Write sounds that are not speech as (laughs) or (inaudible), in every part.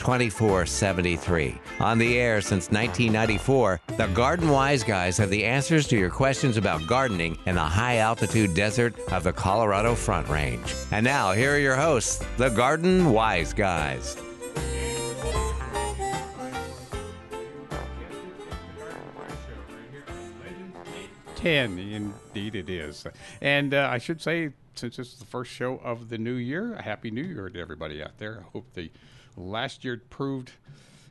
2473. On the air since 1994, the Garden Wise guys have the answers to your questions about gardening in the high altitude desert of the Colorado Front Range. And now, here are your hosts, the Garden Wise guys. Ten, indeed it is. And uh, I should say, since this is the first show of the new year, a happy new year to everybody out there. I hope the last year proved,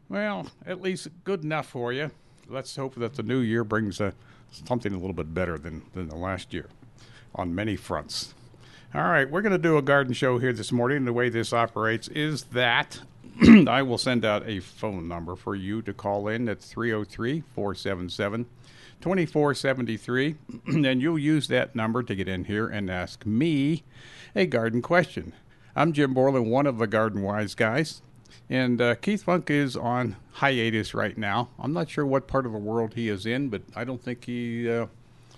well, at least good enough for you. Let's hope that the new year brings uh, something a little bit better than, than the last year on many fronts. All right, we're going to do a garden show here this morning. The way this operates is that (clears throat) I will send out a phone number for you to call in at 303 477 2473, (clears throat) and you'll use that number to get in here and ask me a garden question. I'm Jim Borland, one of the Garden Wise guys, and uh, Keith Funk is on hiatus right now. I'm not sure what part of the world he is in, but I don't think he uh,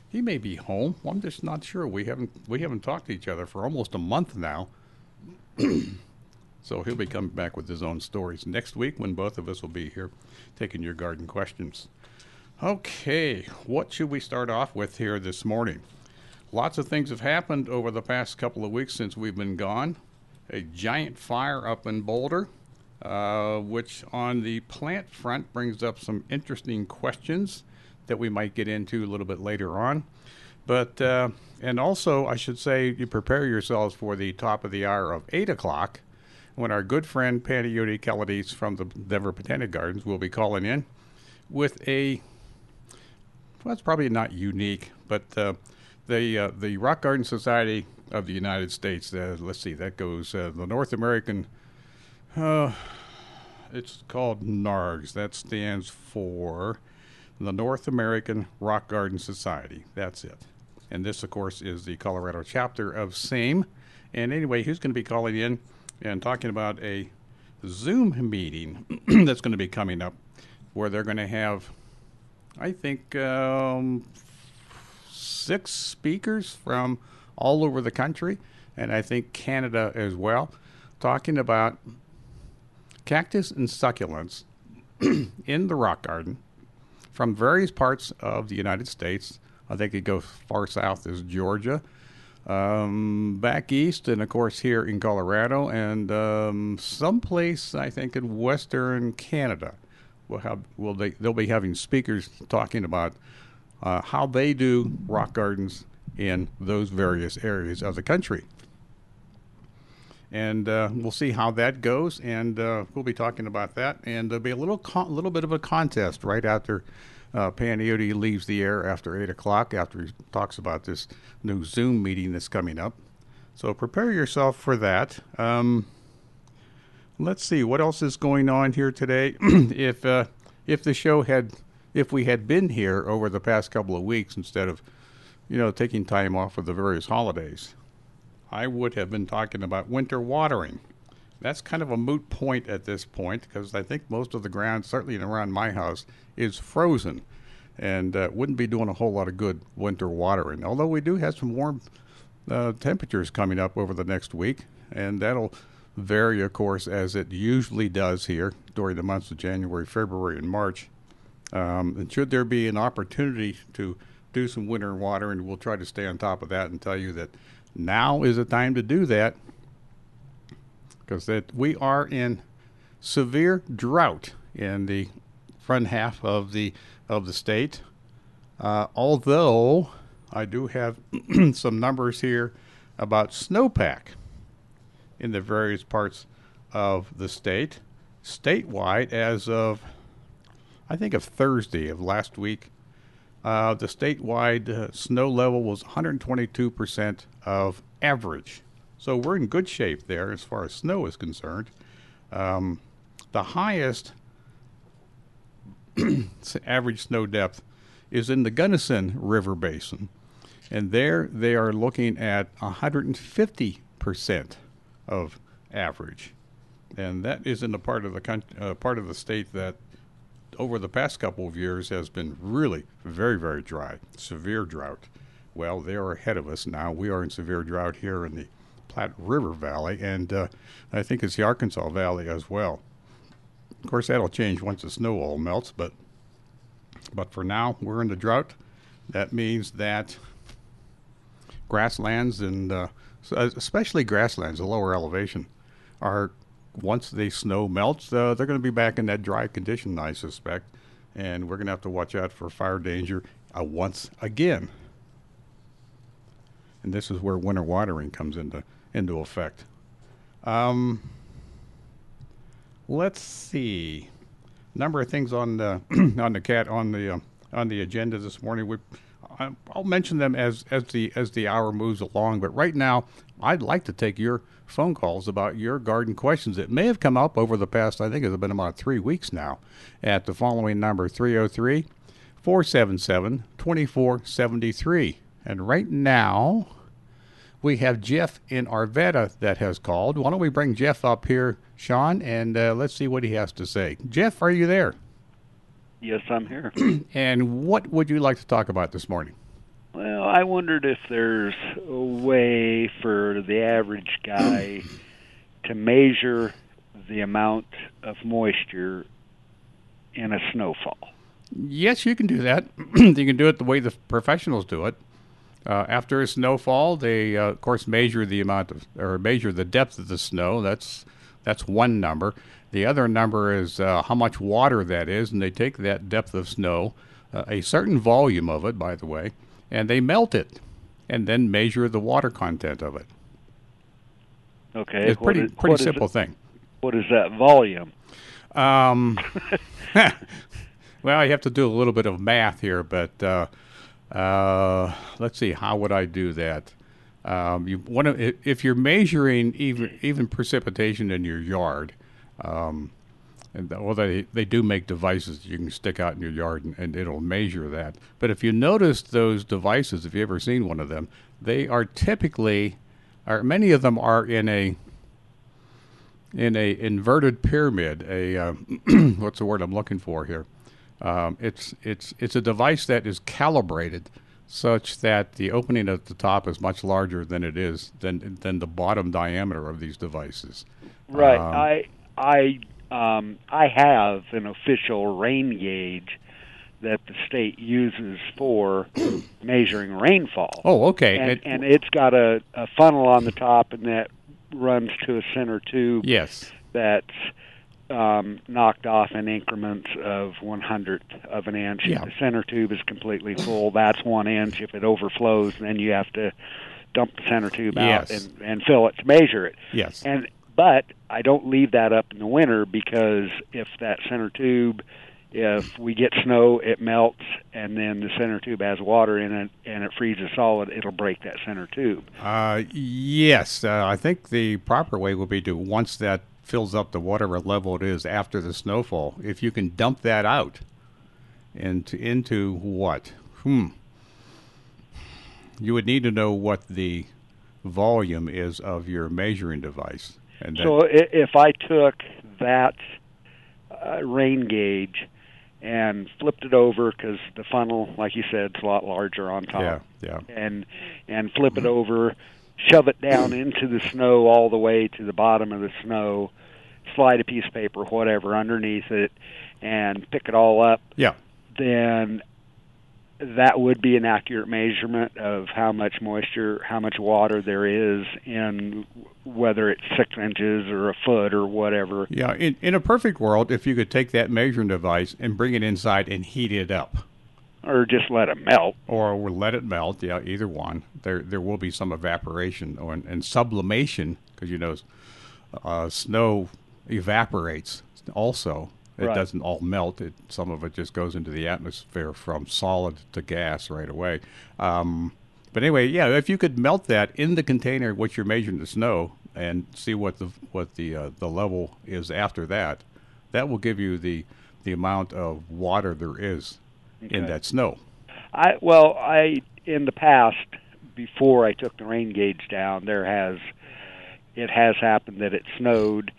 he may be home. I'm just not sure. We haven't we haven't talked to each other for almost a month now. (clears throat) so he'll be coming back with his own stories next week when both of us will be here taking your garden questions. Okay, what should we start off with here this morning? Lots of things have happened over the past couple of weeks since we've been gone. A giant fire up in Boulder, uh, which on the plant front brings up some interesting questions that we might get into a little bit later on. But, uh, and also, I should say, you prepare yourselves for the top of the hour of 8 o'clock when our good friend Panayoti Kelaidis from the Denver Botanic Gardens will be calling in with a well, it's probably not unique, but uh, the uh, the Rock Garden Society of the United States. Uh, let's see, that goes uh, the North American. It's called NARGS. That stands for the North American Rock Garden Society. That's it. And this, of course, is the Colorado chapter of SAME. And anyway, who's going to be calling in and talking about a Zoom meeting (clears throat) that's going to be coming up where they're going to have I think um, six speakers from all over the country, and I think Canada as well, talking about cactus and succulents (clears throat) in the rock garden from various parts of the United States. I think it goes far south as Georgia, um, back east, and of course here in Colorado, and um, someplace I think in western Canada We'll have will they they'll be having speakers talking about uh, how they do rock gardens in those various areas of the country. And uh, we'll see how that goes, and uh, we'll be talking about that. And there'll be a little con- little bit of a contest right after uh, Panayoti leaves the air after eight o'clock, after he talks about this new Zoom meeting that's coming up. So prepare yourself for that. Um, let's see what else is going on here today. (clears throat) if uh, if the show had if we had been here over the past couple of weeks instead of you know taking time off for the various holidays, I would have been talking about winter watering. That's kind of a moot point at this point because I think most of the ground, certainly around my house, is frozen and uh, wouldn't be doing a whole lot of good winter watering. Although we do have some warm uh, temperatures coming up over the next week, and that'll vary, of course, as it usually does here during the months of January, February, and March. Um, and should there be an opportunity to do some winter watering, we'll try to stay on top of that and tell you that now is the time to do that because that we are in severe drought in the front half of the of the state. Uh, although I do have (clears throat) some numbers here about snowpack in the various parts of the state. Statewide, as of I think of Thursday of last week, uh, the statewide uh, snow level was 122% of average. So we're in good shape there as far as snow is concerned. Um, the highest (clears throat) average snow depth is in the Gunnison River Basin. And there they are looking at 150% of average. And that is in the part of the coun- uh, part of the state that over the past couple of years has been really very, very dry, severe drought. Well, they are ahead of us now. We are in severe drought here in the Platte River Valley, and uh, I think it's the Arkansas Valley as well. Of course, that'll change once the snow all melts, but but for now, we're in the drought. That means that grasslands and uh, especially grasslands, the lower elevation, are once the snow melts, uh, they're going to be back in that dry condition, I suspect, and we're going to have to watch out for fire danger uh, once again. And this is where winter watering comes into into effect. Um, let's see, number of things on the (clears throat) on the cat on the uh, on the agenda this morning. We, I'll mention them as as the as the hour moves along. But right now, I'd like to take your phone calls about your garden questions that may have come up over the past, I think it's been about three weeks now, at the following number 303 477 2473. And right now, we have Jeff in Arvada that has called. Why don't we bring Jeff up here, Sean, and uh, let's see what he has to say. Jeff, are you there? Yes, I'm here. (clears throat) and what would you like to talk about this morning? Well, I wondered if there's a way for the average guy (clears throat) to measure the amount of moisture in a snowfall. Yes, you can do that. (clears throat) you can do it the way the professionals do it. Uh, after a snowfall, they uh, of course measure the amount of or measure the depth of the snow. That's that's one number. The other number is uh, how much water that is, and they take that depth of snow, uh, a certain volume of it, by the way, and they melt it, and then measure the water content of it. Okay, it's pretty is, pretty simple thing. What is that volume? Um, (laughs) (laughs) well, you have to do a little bit of math here, but uh, let's see, how would I do that? Um, you want if you're measuring even even precipitation in your yard, um, and well, they they do make devices that you can stick out in your yard and, and, it'll measure that. But if you notice those devices, if you ever seen one of them, they are typically, are many of them are in a in a inverted pyramid. A uh, (clears throat) what's the word I'm looking for here? Um, it's it's it's a device that is calibrated such that the opening at the top is much larger than it is than than the bottom diameter of these devices. Right. Um, I I um, I have an official rain gauge that the state uses for (coughs) measuring rainfall. Oh, okay. And, it, and it's got a, a funnel on the top, and that runs to a center tube. Yes. That's um, knocked off in increments of one hundredth of an inch. Yeah. If the center tube is completely full, that's one inch. If it overflows, then you have to dump the center tube yes. out and, and fill it to measure it. Yes. And but I don't leave that up in the winter because if that center tube if we get snow, it melts, and then the center tube has water in it, and it freezes solid. It'll break that center tube. Uh, yes, uh, I think the proper way would be to once that fills up to whatever level it is after the snowfall. If you can dump that out into into what? Hmm. You would need to know what the volume is of your measuring device. And so if I took that uh, rain gauge and flipped it over because the funnel, like you said, is a lot larger on top. Yeah, yeah. And and flip it over, shove it down into the snow all the way to the bottom of the snow, slide a piece of paper, whatever, underneath it, and pick it all up. Yeah. Then that would be an accurate measurement of how much moisture, how much water there is in whether it's six inches or a foot or whatever. Yeah, in, in a perfect world, if you could take that measuring device and bring it inside and heat it up. Or just let it melt. Or let it melt, yeah, either one. There there will be some evaporation or, and sublimation, because you know, uh, snow evaporates also it right. doesn't all melt. It, some of it just goes into the atmosphere from solid to gas right away. Um, but anyway, yeah, if you could melt that in the container, which you're measuring the snow, and see what the what the uh, the level is after that, that will give you the the amount of water there is okay. in that snow. I well, I in the past before I took the rain gauge down, there has it has happened that it snowed.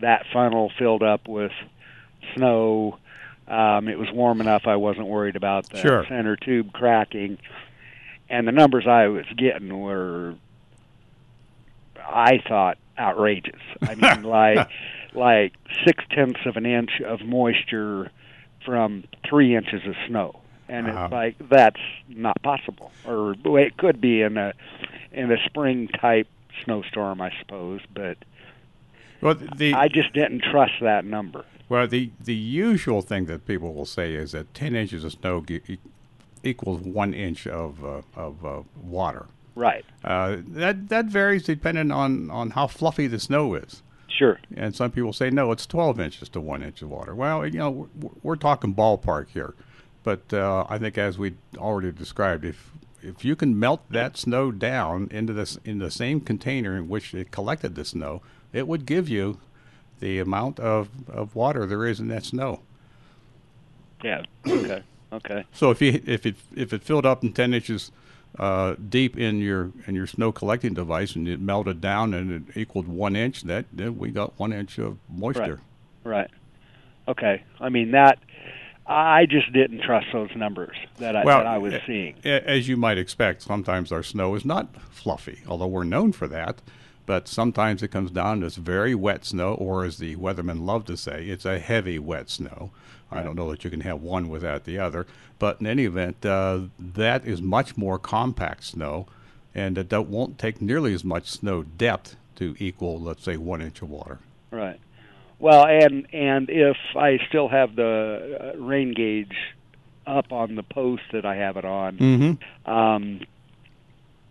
That funnel filled up with snow. Um, it was warm enough; I wasn't worried about the Sure. center tube cracking. And the numbers I was getting were, I thought, outrageous. I mean, (laughs) like like six tenths of an inch of moisture from three inches of snow, and Uh-huh. it's like that's not possible, or it could be in a in a spring type snowstorm, I suppose, but Well, the I just didn't trust that number. well the the usual thing that people will say is that ten inches of snow ge- equals one inch of uh, of uh, water. Right. Uh, that that varies depending on on how fluffy the snow is. Sure. And some people say no, it's 12 inches to one inch of water. Well, you know, we're, we're talking ballpark here, but uh, I think as we already described, if if you can melt that snow down into this in the same container in which it collected the snow, it would give you the amount of, of water there is in that snow. Yeah. Okay. Okay. So if you if it if it filled up in 10 inches uh, deep in your in your snow collecting device and it melted down and it equaled one inch, that then we got one inch of moisture. Right. Okay. I mean that. I just didn't trust those numbers that I, Well, that I was seeing. As you might expect, sometimes our snow is not fluffy, although we're known for that. But sometimes it comes down to this very wet snow, or as the weathermen love to say, it's a heavy wet snow. I don't know that you can have one without the other. But in any event, uh, that is much more compact snow, and it don't- won't take nearly as much snow depth to equal, let's say, one inch of water. Right. Well, and and if I still have the uh, rain gauge up on the post that I have it on, Mm-hmm. um,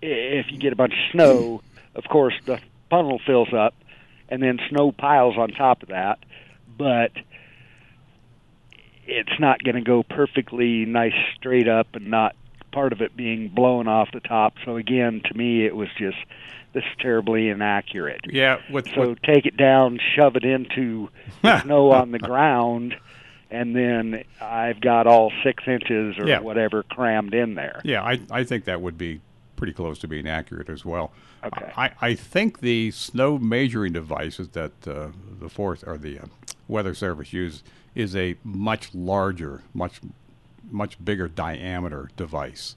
if you get a bunch of snow, of course the funnel fills up, and then snow piles on top of that. But it's not going to go perfectly nice straight up, and not part of it being blown off the top. So again, to me, it was just this is terribly inaccurate. Yeah, with, So with take it down, shove it into (laughs) snow on the ground, and then I've got all six inches or Yeah. whatever crammed in there. Yeah, I, I think that would be pretty close to being accurate as well. Okay. I, I think the snow measuring devices that uh, the forest or the uh, Weather Service uses is a much larger, much much bigger diameter device,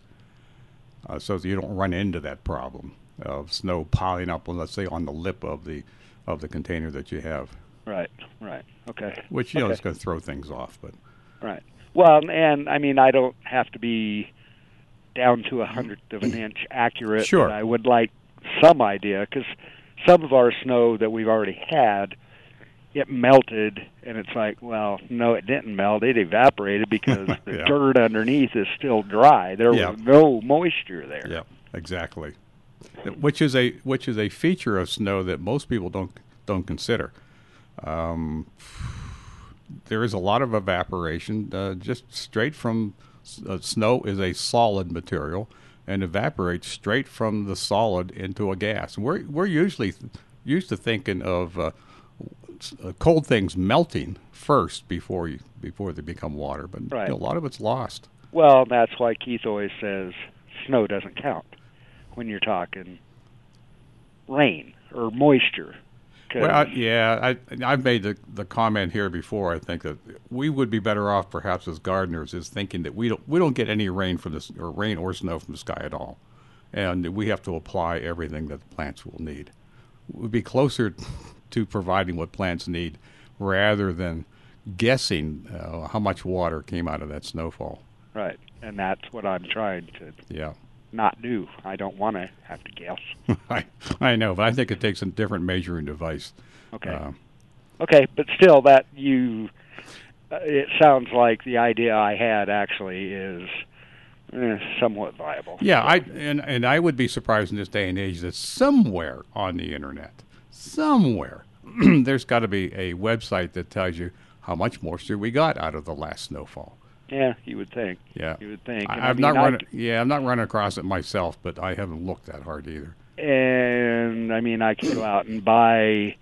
uh, so that you don't run into that problem of snow piling up, on, let's say, on the lip of the of the container that you have, Right, right, okay, which you know is going to throw things off. But right. Well, and I mean, I don't have to be down to a hundredth of an inch accurate. Sure. I would like some idea because some of our snow that we've already had, it melted, and it's like, well, no, it didn't melt. It evaporated because (laughs) the Yeah. dirt underneath is still dry. There Yeah. was no moisture there. Yeah, exactly. Which is a which is a feature of snow that most people don't don't consider. Um, there is a lot of evaporation uh, just straight from uh, snow is a solid material and evaporates straight from the solid into a gas. We're we're usually th- used to thinking of uh, uh, cold things melting first before you before they become water, but you know, a lot of it's lost. Well, that's why Keith always says snow doesn't count when you're talking rain or moisture. Well, I, yeah, I, I've made the, the comment here before. I think that we would be better off, perhaps, as gardeners, is thinking that we don't we don't get any rain from this or rain or snow from the sky at all, and we have to apply everything that the plants will need. We'd be closer (laughs) to providing what plants need, rather than guessing uh, how much water came out of that snowfall. right, and that's what I'm trying to Yeah, not do. I don't want to have to guess. (laughs) I I know, but I think it takes a different measuring device. Okay. Uh, Okay, but still, that you, uh, it sounds like the idea I had actually is eh, somewhat viable. Yeah, I and and I would be surprised in this day and age that somewhere on the internet, somewhere, (clears throat) there's got to be a website that tells you how much moisture we got out of the last snowfall. Yeah, you would think. Yeah, You would think. I, And I I've mean, not I run. Yeah, I'm not running across it myself, but I haven't looked that hard either. and I mean, I could go out and buy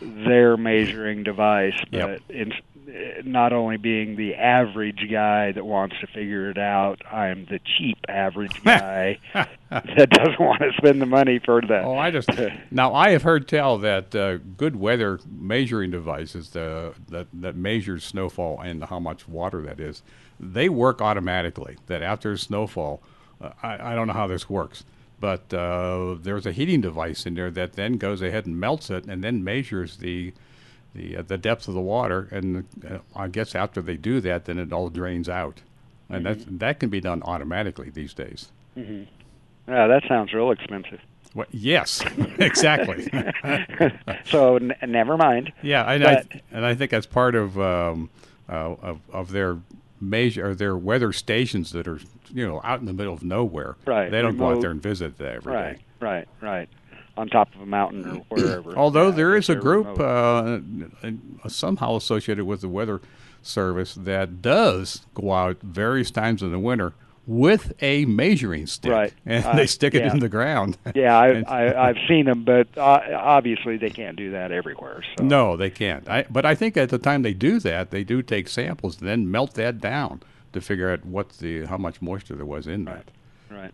their measuring device, Yep. but in, not only being the average guy that wants to figure it out, I'm the cheap average (laughs) guy that doesn't want to spend the money for that. Oh, I just now I have heard tell that uh, good weather measuring devices uh, that that measures snowfall and how much water that is, they work automatically. That after snowfall, uh, I, I don't know how this works, but uh, there's a heating device in there that then goes ahead and melts it and then measures the the uh, the depth of the water. And uh, I guess after they do that, then it all drains out, and that's that can be done automatically these days. Yeah, that sounds real expensive. Well, yes, (laughs) exactly. (laughs) so n- never mind. Yeah, and I But- and I think that's part of um, uh, of, of their measure or their weather stations that are you know out in the middle of nowhere. Right, They don't go out there and visit that every day. Right, right, right. On top of a mountain or wherever. Although Yeah, there is a group uh, somehow associated with the weather service that does go out various times in the winter with a measuring stick, Right. and Uh, they stick it yeah. in the ground. (laughs) Yeah, I, I've seen them, but uh, obviously they can't do that everywhere. So. No, they can't. I, but I think at the time they do that, they do take samples and then melt that down to figure out what the how much moisture there was in that. Right.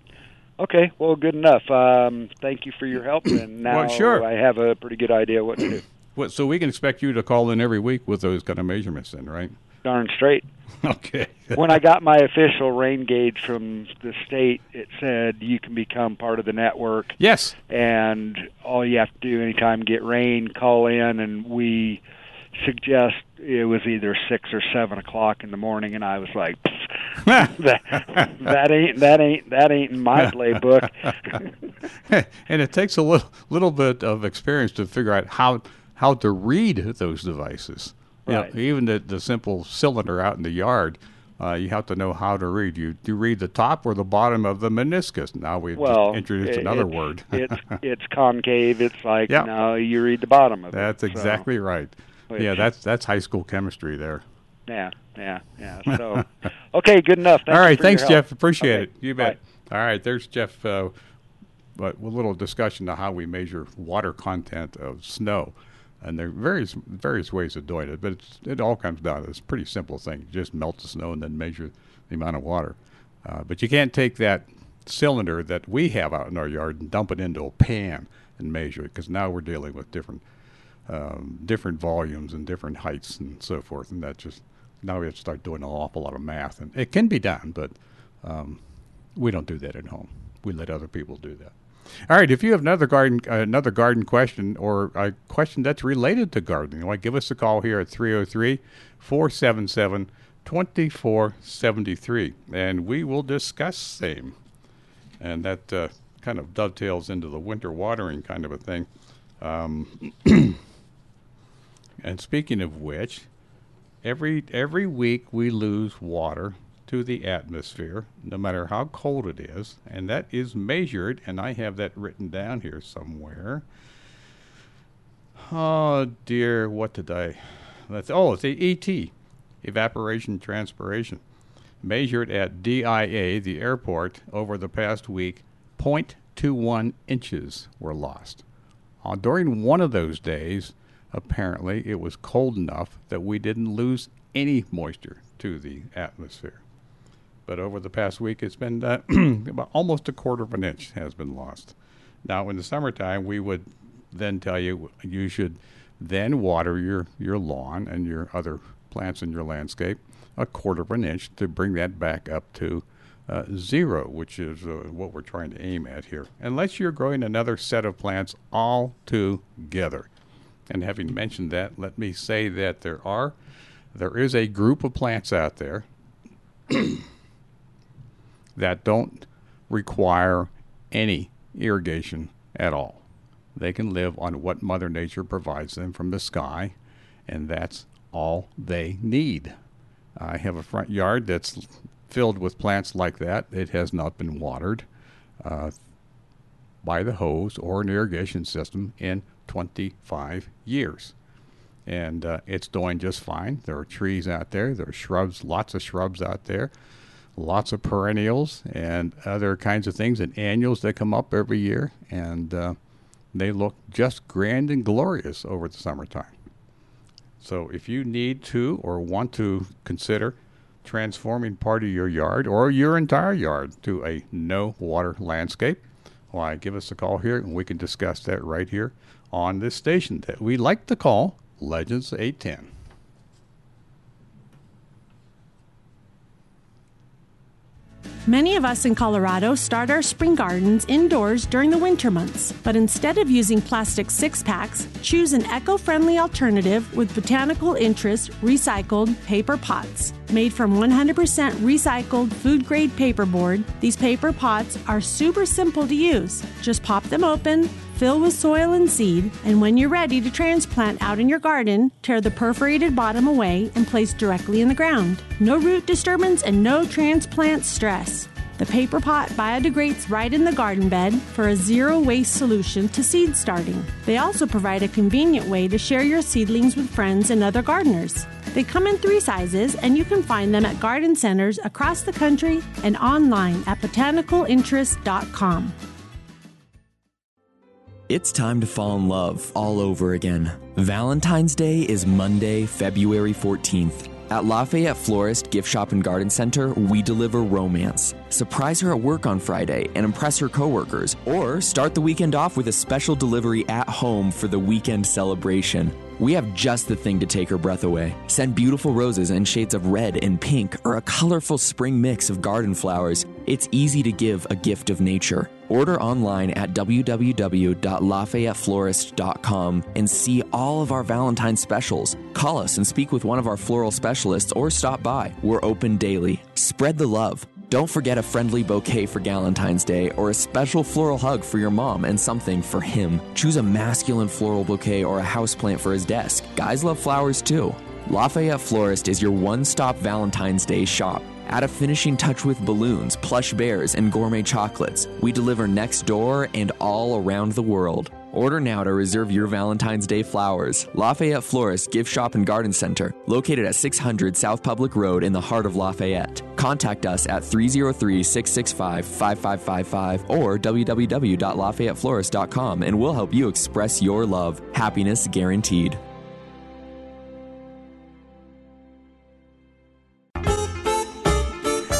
Okay. Well, good enough. Um, thank you for your help, (clears throat) and now Well, sure. I have a pretty good idea what to do. (clears throat) Well, so we can expect you to call in every week with those kind of measurements, then, right? Darn straight. (laughs) okay. when I got my official rain gauge from the state, it said you can become part of the network, yes. and all you have to do anytime get rain, call in, and we suggest it was either six or seven o'clock in the morning, and I was like, (laughs) that, that ain't that ain't that ain't in my playbook. (laughs) and it takes a little little bit of experience to figure out how how to read those devices. You know, even the, the simple cylinder out in the yard, uh, you have to know how to read. You you read the top or the bottom of the meniscus. Now we've well, just introduced it- another it's, word. it's (laughs) it's concave. It's like Yeah. no, you read the bottom of That's it. so- exactly right. yeah, that's that's high school chemistry there. yeah, yeah, yeah. So, (laughs) okay, good enough. Thank All right, thanks. Jeff. Appreciate Okay, it. You bet. All right, there's Jeff. Uh, but a little discussion of how we measure water content of snow, and there are various various ways of doing it. But it all comes down to this pretty simple thing: you just melt the snow and then measure the amount of water. Uh, but you can't take that cylinder that we have out in our yard and dump it into a pan and measure it because now we're dealing with different um, different volumes and different heights and so forth, and that just now we have to start doing an awful lot of math, and it can be done, but um, we don't do that at home. We let other people do that. All right, if you have another garden uh, another garden question or a question that's related to gardening, why give us a call here at 303-477 2473 and we will discuss same. And that uh, kind of dovetails into the winter watering kind of a thing. Um, (clears throat) and speaking of which, every every week we lose water to the atmosphere, no matter how cold it is, and that is measured. And I have that written down here somewhere. Oh dear, what did I? That's oh, it's the ET, evaporation transpiration, measured at DIA, the airport, over the past week. 0.21 inches were lost. Uh, during one of those days, apparently it was cold enough that we didn't lose any moisture to the atmosphere. But over the past week, it's been uh, (clears throat) about almost a quarter of an inch has been lost. Now, in the summertime, we would then tell you you should then water your, your lawn and your other plants in your landscape a quarter of an inch to bring that back up to uh, zero, which is uh, what we're trying to aim at here. Unless you're growing another set of plants all together. And having mentioned that, let me say that there are there is a group of plants out there (clears throat) that don't require any irrigation at all. They can live on what Mother Nature provides them from the sky, and that's all they need. I have a front yard that's filled with plants like that. It has not been watered uh, by the hose or an irrigation system in 25 years. And uh, it's doing just fine. There are trees out there, there are shrubs, lots of shrubs out there, lots of perennials and other kinds of things and annuals that come up every year. And uh, they look just grand and glorious over the summertime. So if you need to or want to consider transforming part of your yard or your entire yard to a no water landscape, why give us a call here and we can discuss that right here on this station that we like to call Legends 810. Many of us in Colorado start our spring gardens indoors during the winter months, but instead of using plastic six packs, choose an eco friendly alternative with botanical interest recycled paper pots. Made from 100% recycled food grade paperboard, these paper pots are super simple to use. Just pop them open, fill with soil and seed, and when you're ready to transplant out in your garden, tear the perforated bottom away and place directly in the ground. No root disturbance and no transplant stress. The paper pot biodegrades right in the garden bed for a zero waste solution to seed starting. They also provide a convenient way to share your seedlings with friends and other gardeners. They come in three sizes, and you can find them at garden centers across the country and online at botanicalinterest.com. It's time to fall in love all over again. Valentine's Day is Monday, February 14th. At Lafayette Florist Gift Shop and Garden Center, we deliver romance. Surprise her at work on Friday and impress her coworkers, or start the weekend off with a special delivery at home for the weekend celebration. We have just the thing to take her breath away. Send beautiful roses in shades of red and pink, or a colorful spring mix of garden flowers. It's easy to give a gift of nature. Order online at www.lafayetteflorist.com and see all of our Valentine specials. Call us and speak with one of our floral specialists or stop by. We're open daily. Spread the love. Don't forget a friendly bouquet for Valentine's Day or a special floral hug for your mom and something for him. Choose a masculine floral bouquet or a houseplant for his desk. Guys love flowers too. Lafayette Florist is your one stop Valentine's Day shop. Add a finishing touch with balloons, plush bears, and gourmet chocolates. We deliver next door and all around the world. Order now to reserve your Valentine's Day flowers. Lafayette Florist Gift Shop and Garden Center, located at 600 South Public Road in the heart of Lafayette. Contact us at 303 665 5555 or www.lafayetteflorist.com and we'll help you express your love. Happiness guaranteed.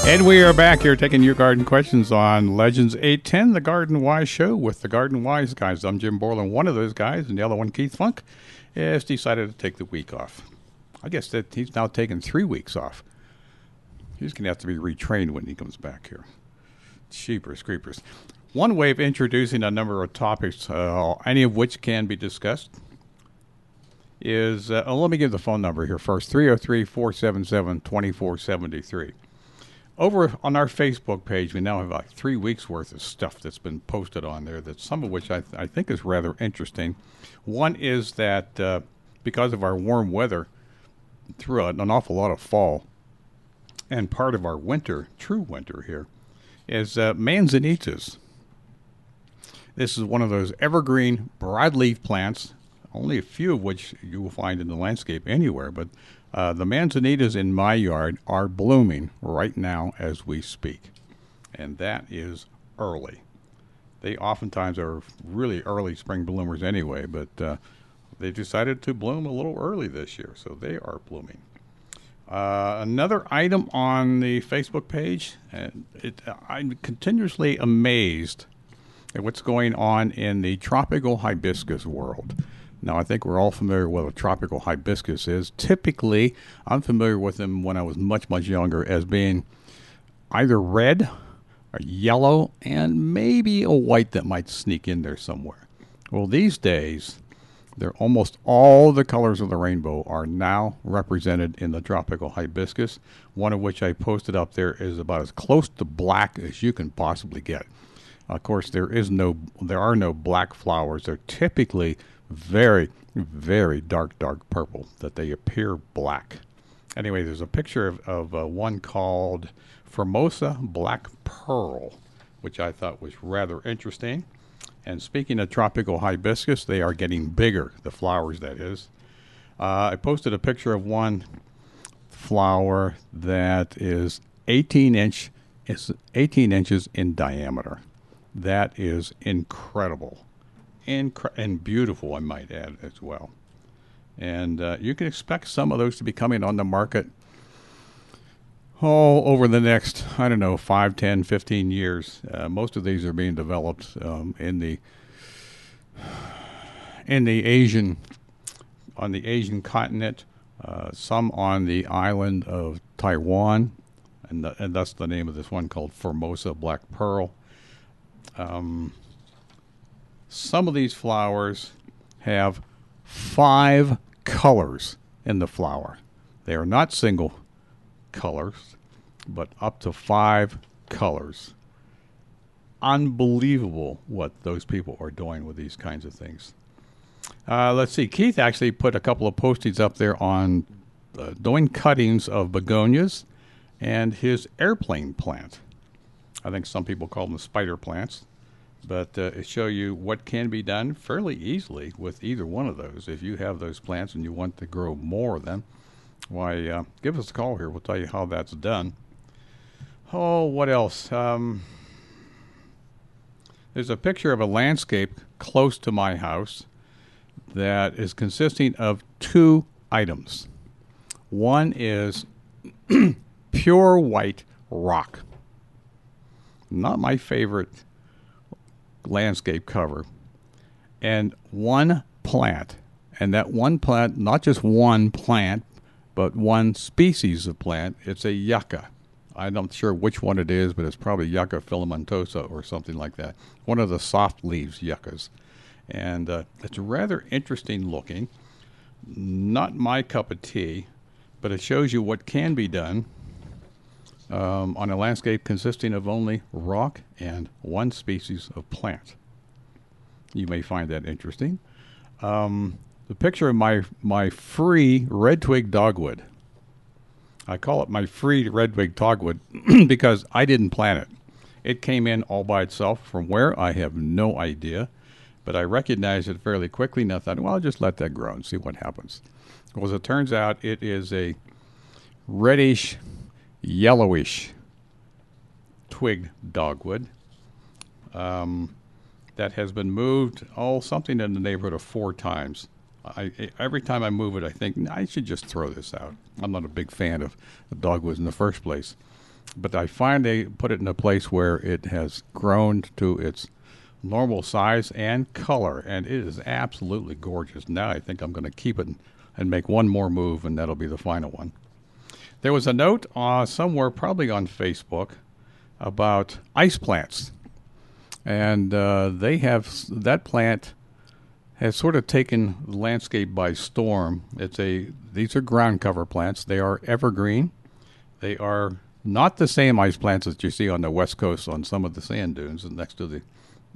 And we are back here taking your garden questions on Legends 810, the Garden Wise Show with the Garden Wise guys. I'm Jim Borland, one of those guys, and the other one, Keith Funk, has decided to take the week off. I guess that he's now taken three weeks off. He's going to have to be retrained when he comes back here. Cheapers, creepers. One way of introducing a number of topics, uh, any of which can be discussed, is uh, let me give the phone number here first 303 477 2473 over on our Facebook page, we now have like three weeks worth of stuff that's been posted on there. That some of which I, th- I think is rather interesting. One is that uh, because of our warm weather through an awful lot of fall and part of our winter, true winter here, is uh, manzanitas. This is one of those evergreen broadleaf plants, only a few of which you will find in the landscape anywhere, but uh, the manzanitas in my yard are blooming right now as we speak, and that is early. They oftentimes are really early spring bloomers anyway, but uh, they decided to bloom a little early this year, so they are blooming. Uh, another item on the Facebook page, and it, I'm continuously amazed at what's going on in the tropical hibiscus world. Now, I think we're all familiar with what a tropical hibiscus is. Typically, I'm familiar with them when I was much, much younger as being either red or yellow and maybe a white that might sneak in there somewhere. Well, these days, they're almost all the colors of the rainbow are now represented in the tropical hibiscus, one of which I posted up there is about as close to black as you can possibly get. Of course, there is no, there are no black flowers. They're typically very, very dark, dark purple that they appear black. Anyway, there's a picture of, of uh, one called Formosa Black Pearl, which I thought was rather interesting. And speaking of tropical hibiscus, they are getting bigger, the flowers, that is. Uh, I posted a picture of one flower that is 18 inch is 18 inches in diameter. That is incredible incre- and beautiful, I might add as well. And uh, you can expect some of those to be coming on the market oh, over the next, I don't know, 5, 10, 15 years. Uh, most of these are being developed um, in the in the Asian on the Asian continent, uh, some on the island of Taiwan, and, the, and that's the name of this one called Formosa Black Pearl. Um, some of these flowers have five colors in the flower. They are not single colors, but up to five colors. Unbelievable what those people are doing with these kinds of things. Uh, let's see. Keith actually put a couple of postings up there on uh, doing cuttings of begonias and his airplane plant. I think some people call them spider plants, but uh, show you what can be done fairly easily with either one of those. If you have those plants and you want to grow more of them, why, uh, give us a call here. We'll tell you how that's done. Oh, what else? Um, there's a picture of a landscape close to my house that is consisting of two items. One is (clears throat) pure white rock. Not my favorite landscape cover. And one plant. And that one plant, not just one plant, but one species of plant. It's a yucca. I'm not sure which one it is, but it's probably Yucca filamentosa or something like that. One of the soft leaves yuccas and uh, it's rather interesting looking. Not my cup of tea, but it shows you what can be done um, on a landscape consisting of only rock and one species of plant. You may find that interesting. Um, the picture of my my free red twig dogwood. I call it my free red twig dogwood (clears throat) because I didn't plant it. It came in all by itself from where I have no idea. But I recognized it fairly quickly and I thought, well, I'll just let that grow and see what happens. Well, as it turns out, it is a reddish, yellowish twig dogwood um, that has been moved, oh, something in the neighborhood of four times. I, every time I move it, I think I should just throw this out. I'm not a big fan of dogwoods in the first place, but I finally put it in a place where it has grown to its normal size and color, and it is absolutely gorgeous. Now I think I'm going to keep it and make one more move, and that'll be the final one. There was a note uh, somewhere, probably on Facebook, about ice plants, and uh, they have that plant has sort of taken the landscape by storm. It's a these are ground cover plants. They are evergreen. They are not the same ice plants that you see on the west coast on some of the sand dunes and next to the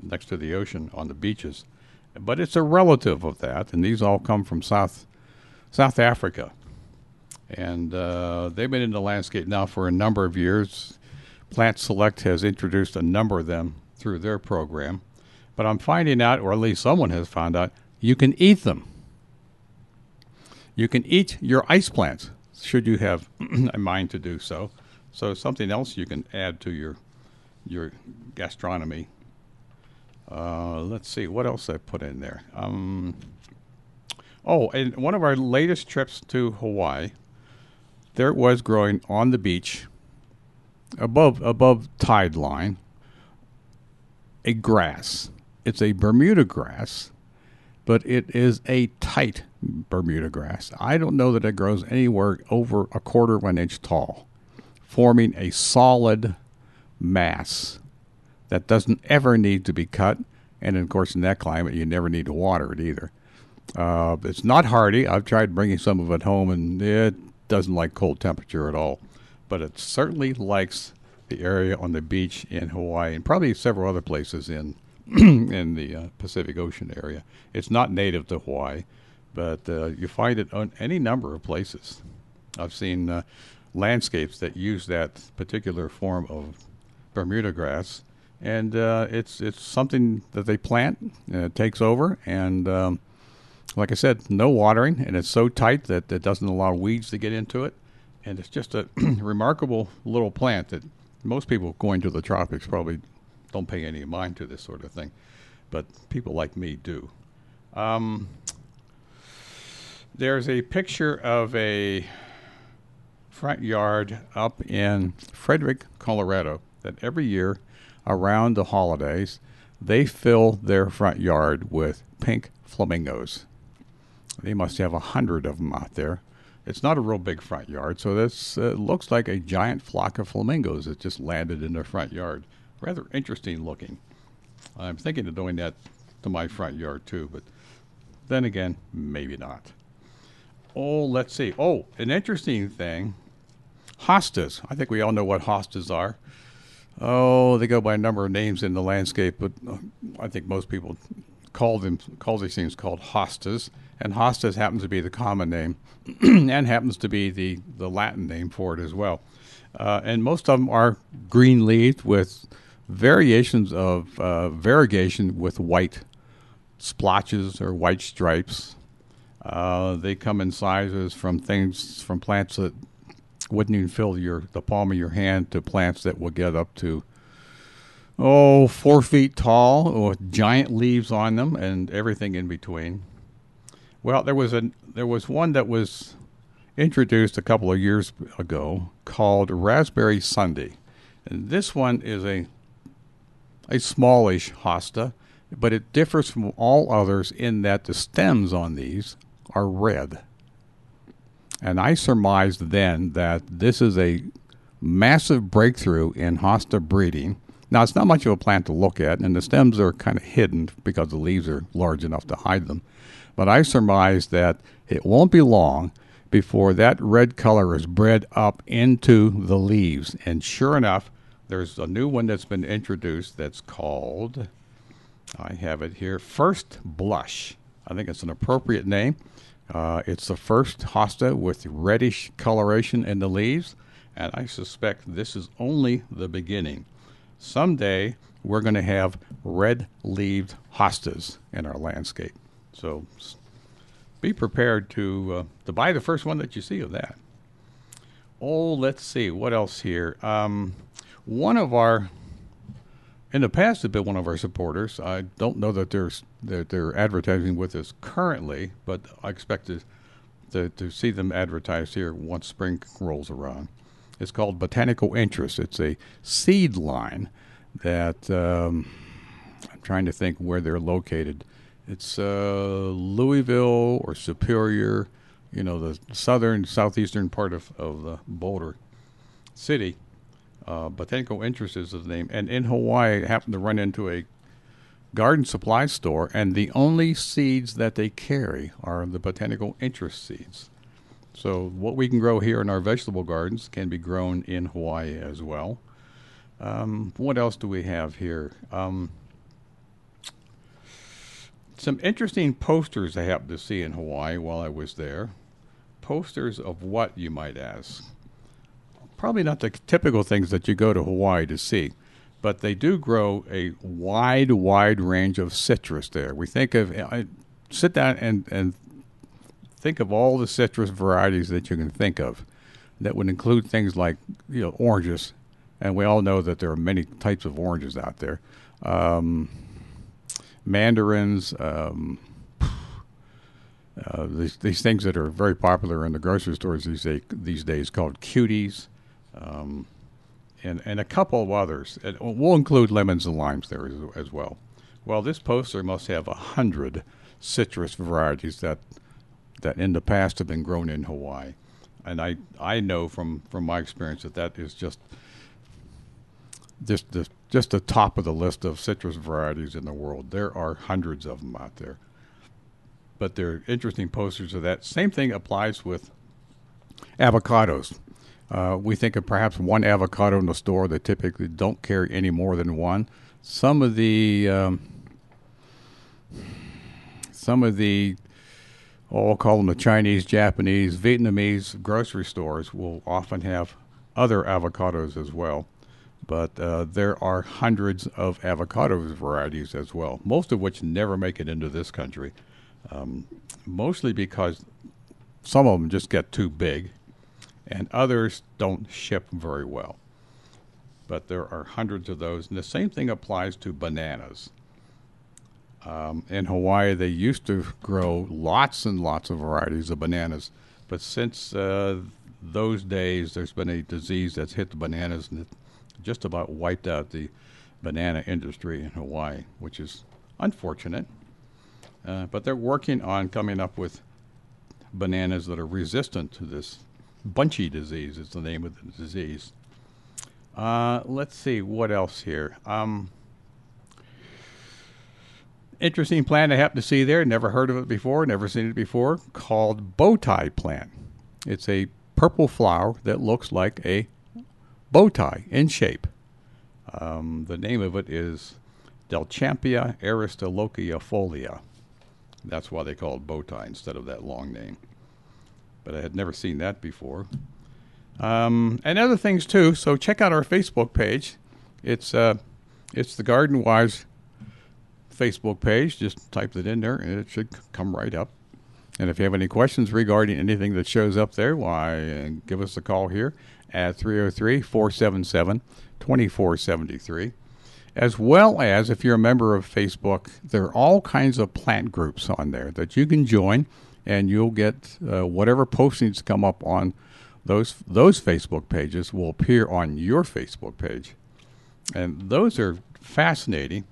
next to the ocean on the beaches. But it's a relative of that, and these all come from South South Africa. And uh, they've been in the landscape now for a number of years. Plant Select has introduced a number of them through their program. But I'm finding out, or at least someone has found out, you can eat them. You can eat your ice plants, should you have (clears throat) a mind to do so. So something else you can add to your your gastronomy uh, let's see what else I put in there. Um, oh, and one of our latest trips to Hawaii, there it was growing on the beach, above above tide line, a grass. It's a Bermuda grass, but it is a tight Bermuda grass. I don't know that it grows anywhere over a quarter of an inch tall, forming a solid mass that doesn't ever need to be cut. And of course, in that climate, you never need to water it either. Uh, it's not hardy. I've tried bringing some of it home, and it doesn't like cold temperature at all. But it certainly likes the area on the beach in Hawaii and probably several other places in (clears throat) in the uh, Pacific Ocean area. It's not native to Hawaii, but uh, you find it on any number of places. I've seen uh, landscapes that use that particular form of Bermuda grass and uh, it's it's something that they plant. And it takes over, and um, like I said, no watering, and it's so tight that it doesn't allow weeds to get into it. And it's just a (clears throat) remarkable little plant that most people going to the tropics probably don't pay any mind to this sort of thing. but people like me do. Um, there's a picture of a front yard up in Frederick, Colorado, that every year around the holidays, they fill their front yard with pink flamingos. They must have a hundred of them out there. It's not a real big front yard, so this uh, looks like a giant flock of flamingos that just landed in their front yard. Rather interesting looking. I'm thinking of doing that to my front yard too, but then again, maybe not. Oh, let's see. Oh, an interesting thing hostas. I think we all know what hostas are. Oh, they go by a number of names in the landscape, but uh, I think most people call them call these things called hostas, and hostas happens to be the common name, (clears throat) and happens to be the the Latin name for it as well. Uh, and most of them are green leaved with variations of uh, variegation with white splotches or white stripes. Uh, they come in sizes from things from plants that wouldn't even fill your the palm of your hand to plants that will get up to oh four feet tall with giant leaves on them and everything in between. Well, there was a there was one that was introduced a couple of years ago called Raspberry Sundae, and this one is a a smallish hosta, but it differs from all others in that the stems on these are red. And I surmised then that this is a massive breakthrough in hosta breeding. Now, it's not much of a plant to look at, and the stems are kind of hidden because the leaves are large enough to hide them. But I surmise that it won't be long before that red color is bred up into the leaves. And sure enough, there's a new one that's been introduced that's called, I have it here, First Blush. I think it's an appropriate name. Uh, it's the first hosta with reddish coloration in the leaves, and I suspect this is only the beginning. Someday we're going to have red leaved hostas in our landscape. So be prepared to, uh, to buy the first one that you see of that. Oh, let's see. What else here? Um, one of our in the past have been one of our supporters. I don't know that they're that they're advertising with us currently, but I expect to, to, to see them advertised here once spring rolls around. It's called Botanical Interest. It's a seed line that um, I'm trying to think where they're located. It's uh, Louisville or Superior, you know, the southern southeastern part of of the Boulder city uh, Botanical Interest is the name. And in Hawaii, I happened to run into a garden supply store, and the only seeds that they carry are the Botanical Interest seeds. So what we can grow here in our vegetable gardens can be grown in Hawaii as well. Um, what else do we have here? Um, some interesting posters I happened to see in Hawaii while I was there. Posters of what, you might ask? probably not the typical things that you go to Hawaii to see, but they do grow a wide, wide range of citrus there. We think of, I sit down and, and think of all the citrus varieties that you can think of. That would include things like, you know, oranges, and we all know that there are many types of oranges out there. Um, mandarins, um, uh, these, these things that are very popular in the grocery stores these, day, these days called cuties um, and and a couple of others. And we'll include lemons and limes there as, as well. Well, this poster must have a hundred citrus varieties that that in the past have been grown in Hawaii, and I I know from from my experience that that is just just the just the top of the list of citrus varieties in the world. There are hundreds of them out there, but they're interesting posters of that. Same thing applies with avocados. Uh, we think of perhaps one avocado in the store that typically don't carry any more than one. Some of the um, some of the oh, I'll call them the Chinese, Japanese, Vietnamese grocery stores will often have other avocados as well. But uh, there are hundreds of avocado varieties as well, most of which never make it into this country. Um, mostly because some of them just get too big and others don't ship very well. But there are hundreds of those, and the same thing applies to bananas. Um, in Hawaii, they used to grow lots and lots of varieties of bananas, but since uh, those days, there's been a disease that's hit the bananas and it just about wiped out the banana industry in Hawaii, which is unfortunate. Uh, but they're working on coming up with bananas that are resistant to this bunchy disease. Is the name of the disease. Uh, let's see what else here. Um, interesting plant I happen to see there. Never heard of it before. Never seen it before. Called bow tie plant. It's a purple flower that looks like a bow tie in shape. Um, the name of it is Dalechampia aristolochiifolia. That's why they call it bow tie instead of that long name. But I had never seen that before. Um, and other things too. So check out our Facebook page. It's uh, it's the Garden Wise Facebook page. Just type it in there, and it should come right up. And if you have any questions regarding anything that shows up there, why uh, give us a call here at 303 477 2473. As well as if you're a member of Facebook, there are all kinds of plant groups on there that you can join, and you'll get uh, whatever postings come up on those those Facebook pages will appear on your Facebook page, and those are fascinating.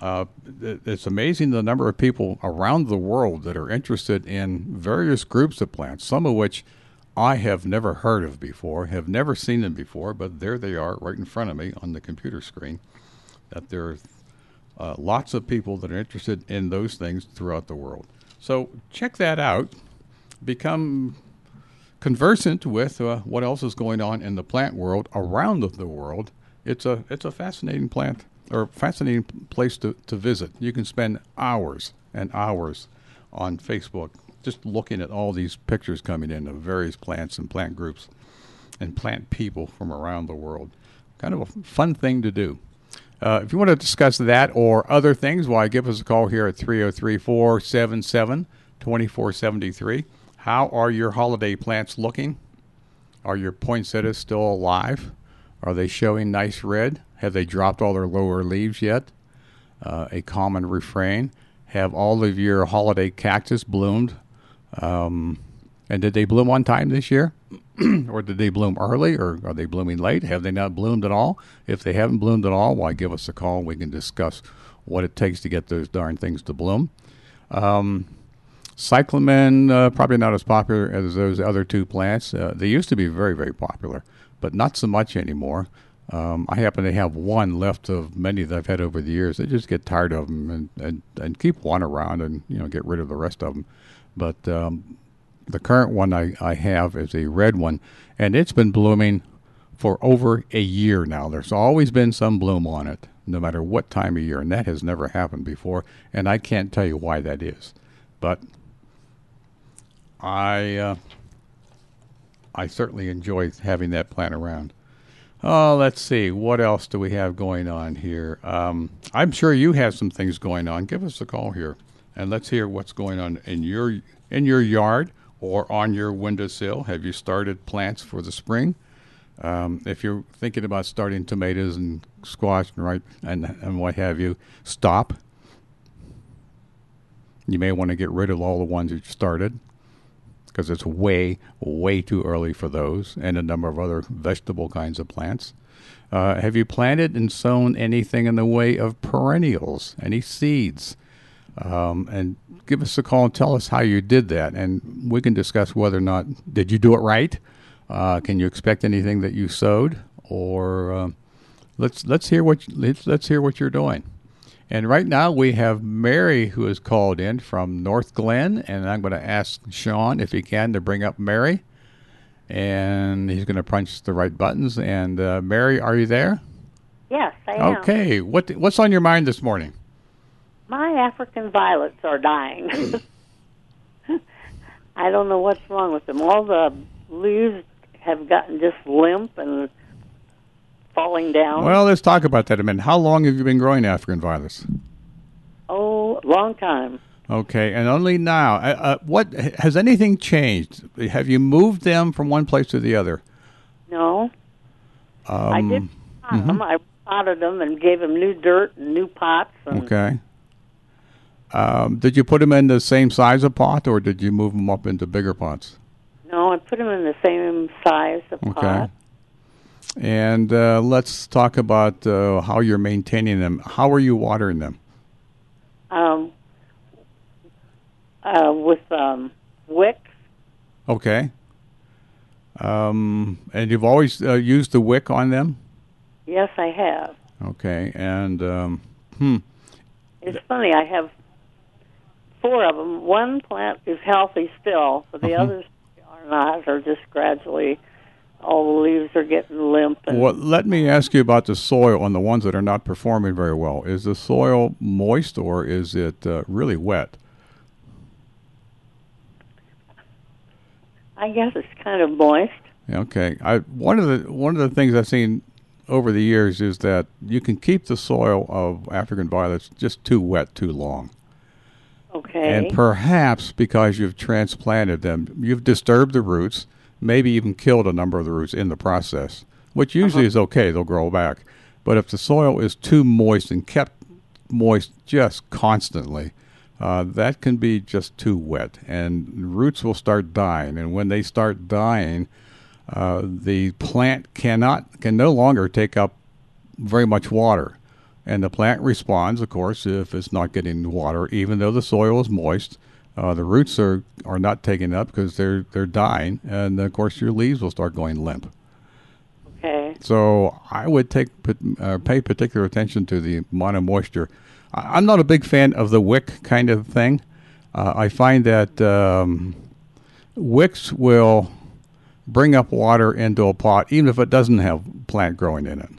Uh, it's amazing the number of people around the world that are interested in various groups of plants, some of which I have never heard of before, have never seen them before, but there they are right in front of me on the computer screen. That there are uh, lots of people that are interested in those things throughout the world. So check that out. Become conversant with uh, what else is going on in the plant world around the world. It's a it's a fascinating plant or fascinating place to, to visit. You can spend hours and hours on Facebook just looking at all these pictures coming in of various plants and plant groups and plant people from around the world. Kind of a fun thing to do. Uh, if you want to discuss that or other things, why give us a call here at 303 477 2473. How are your holiday plants looking? Are your poinsettias still alive? Are they showing nice red? Have they dropped all their lower leaves yet? Uh, a common refrain. Have all of your holiday cactus bloomed um, and did they bloom on time this year? (clears throat) or did they bloom early or are they blooming late? Have they not bloomed at all? If they haven't bloomed at all, why give us a call? We can discuss what it takes to get those darn things to bloom. Um, cyclamen, uh, probably not as popular as those other two plants. Uh, they used to be very, very popular, but not so much anymore. Um, I happen to have one left of many that I've had over the years. I just get tired of them and, and, and keep one around and you know get rid of the rest of them. But um, the current one I, I have is a red one, and it's been blooming for over a year now. There's always been some bloom on it, no matter what time of year, and that has never happened before. And I can't tell you why that is, but I uh, I certainly enjoy having that plant around. Oh, let's see. What else do we have going on here? Um, I'm sure you have some things going on. Give us a call here and let's hear what's going on in your in your yard or on your windowsill. Have you started plants for the spring? Um, if you're thinking about starting tomatoes and squash and right and and what have you, stop. You may want to get rid of all the ones you started because it's way way too early for those and a number of other vegetable kinds of plants. Uh, have you planted and sown anything in the way of perennials? Any seeds? um, and give us a call and tell us how you did that, and we can discuss whether or not did you do it right. Uh, can you expect anything that you sowed, or uh, let's let's hear what let's, let's hear what you're doing. And right now we have Mary who is called in from Northglenn, and I'm going to ask Sean if he can to bring up Mary, and he's going to punch the right buttons. And uh, Mary, are you there? Yes, I am. Okay, what what's on your mind this morning? My African violets are dying. (laughs) I don't know what's wrong with them. All the leaves have gotten just limp and falling down. Well, let's talk about that a minute. How long have you been growing African violets? Oh, long time. Okay, and only now. Uh, uh, what has anything changed? Have you moved them from one place to the other? No. Um, I did pot them. I potted them and gave them new dirt and new pots. And Okay. Um, did you put them in the same size of pot, or did you move them up into bigger pots? No, I put them in the same size of Okay. pot. And uh, let's talk about uh, how you're maintaining them. How are you watering them? Um, uh, with um, wicks. Okay. Um, and you've always uh, used the wick on them? Yes, I have. Okay. And um, hmm. It's funny. I have four of them. One plant is healthy still, but the Uh-huh. others are not. Are just gradually, all the leaves are getting limp. And Well, let me ask you about the soil on the ones that are not performing very well. Is the soil moist or is it uh, really wet? I guess it's kind of moist. Okay. I one of the one of the things I've seen over the years is that you can keep the soil of African violets just too wet too long. Okay. And perhaps because you've transplanted them, you've disturbed the roots, maybe even killed a number of the roots in the process, which usually is okay, they'll grow back. But if the soil is too moist and kept moist just constantly, uh, that can be just too wet, and roots will start dying. And when they start dying, uh, the plant cannot can no longer take up very much water. And the plant responds, of course, if it's not getting water, even though the soil is moist. Uh, the roots are, are not taking up because they're they're dying, and of course your leaves will start going limp. okay. So I would take uh, pay particular attention to the amount of moisture. I'm not a big fan of the wick kind of thing. Uh, I find that um, wicks will bring up water into a pot, even if it doesn't have plant growing in it.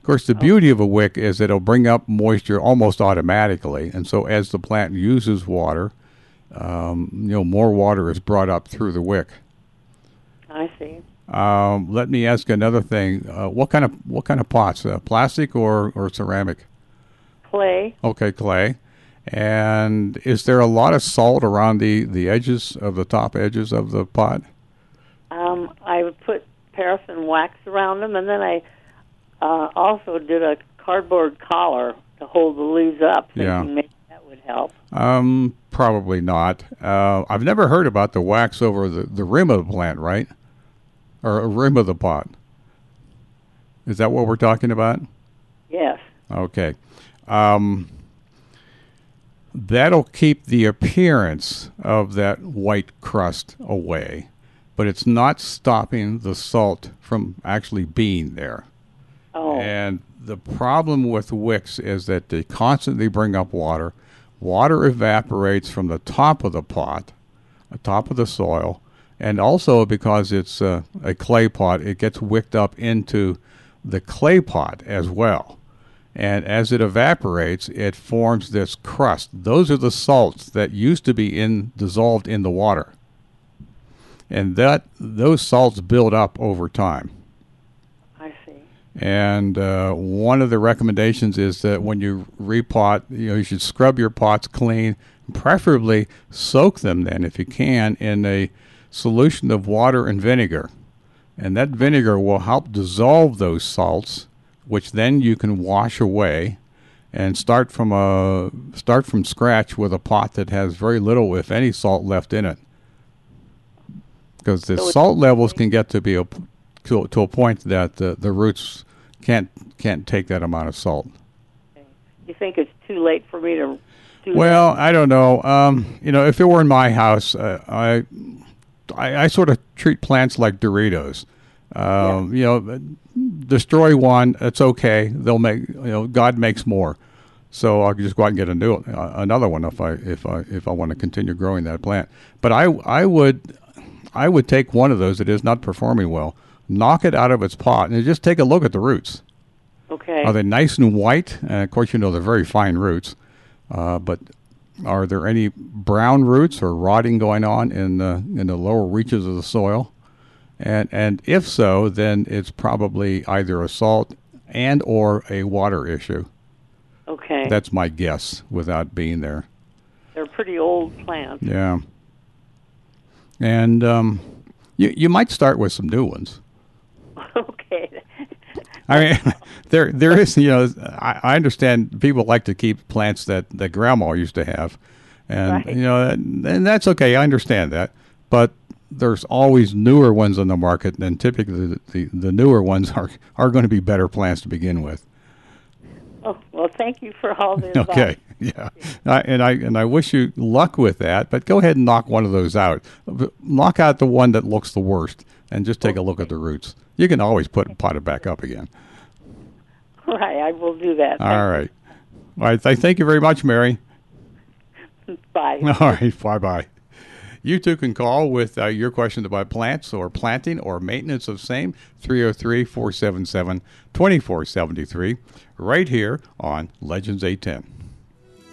Of course, the beauty of a wick is that it'll bring up moisture almost automatically, and so as the plant uses water, um, you know, more water is brought up through the wick. I see. Um, let me ask another thing. Uh, what kind of what kind of pots? Uh, plastic or, or ceramic? Clay. Okay, clay. And is there a lot of salt around the, the edges of the top edges of the pot? Um, I would put paraffin wax around them, and then I uh, also did a cardboard collar to hold the leaves up, Yeah. maybe that would help. Um, probably not. Uh, I've never heard about the wax over the, the rim of the plant, right? Or rim of the pot. Is that what we're talking about? Yes. Okay. Um, that'll keep the appearance of that white crust away, but it's not stopping the salt from actually being there. Oh. And the problem with wicks is that they constantly bring up water. Water evaporates from the top of the pot, the top of the soil, and also because it's uh, a clay pot, it gets wicked up into the clay pot as well. And as it evaporates, it forms this crust. Those are the salts that used to be in dissolved in the water. And that those salts build up over time. And uh, one of the recommendations is that when you repot, you know, you should scrub your pots clean, preferably soak them then, if you can, in a solution of water and vinegar. And that vinegar will help dissolve those salts, which then you can wash away and start from a start from scratch with a pot that has very little, if any, salt left in it. Because the So salt levels can get to be a to, to a point that the, the roots can't can't take that amount of salt. You think it's too late for me to do Well, I don't know. Um, you know, if it were in my house, uh, I, I I sort of treat plants like Doritos. Um, You know, destroy one, it's okay. They'll make you know God makes more, so I'll just go out and get a new uh, another one if I if I if I want to continue growing that plant. But I I would I would take one of those that is not performing well, knock it out of its pot, and just take a look at the roots. Okay. Are they nice and white? And of course, you know they're very fine roots. Uh, but are there any brown roots or rotting going on in the in the lower reaches of the soil? And and if so, then it's probably either a salt and or a water issue. okay. That's my guess, without being there. They're pretty old plants. Yeah. And um, you you might start with some new ones. Okay. I mean, (laughs) there there is you know I, I understand people like to keep plants that that grandma used to have, and Right. you know and that's okay. I understand that, but there's always newer ones on the market, and typically the, the, the newer ones are are going to be better plants to begin with. Oh, well, thank you for all (laughs) advice. Okay, yeah, and I and I wish you luck with that. But go ahead and knock one of those out. Knock out the one that looks the worst, and just take oh, a look at the roots. You can always put pot it back up again. Right, I will do that. All right. All right. Th- thank you very much, Mary. Bye. (laughs) All right. Bye bye. You too can call with uh, your questions about plants or planting or maintenance of same 303 477 2473 right here on Legends 810.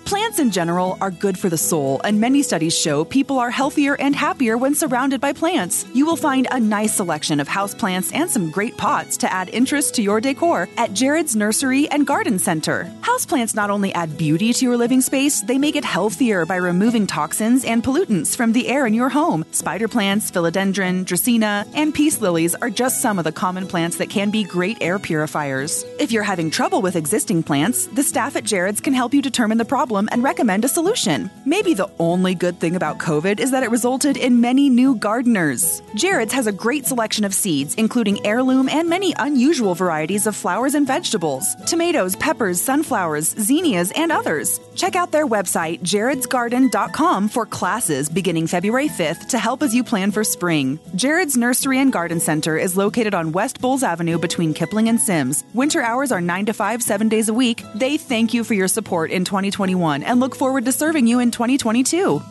Plants in general are good for the soul, and many studies show people are healthier and happier when surrounded by plants. You will find a nice selection of houseplants and some great pots to add interest to your decor at Jared's Nursery and Garden Center. Houseplants not only add beauty to your living space, they make it healthier by removing toxins and pollutants from the air in your home. Spider plants, philodendron, dracaena, and peace lilies are just some of the common plants that can be great air purifiers. If you're having trouble with existing plants, the staff at Jared's can help you determine the problem and recommend a solution. Maybe the only good thing about COVID is that it resulted in many new gardeners. Jared's has a great selection of seeds, including heirloom and many unusual varieties of flowers and vegetables tomatoes, peppers, sunflowers, zinnias, and others. Check out their website, jaredsgarden.com, for classes beginning February 5th to help as you plan for spring. Jared's Nursery and Garden Center is located on West Bowles Avenue between Kipling and Simms. Winter hours are 9 to 5, 7 days a week. They thank you for your support in 2021 and look forward to serving you in 2022.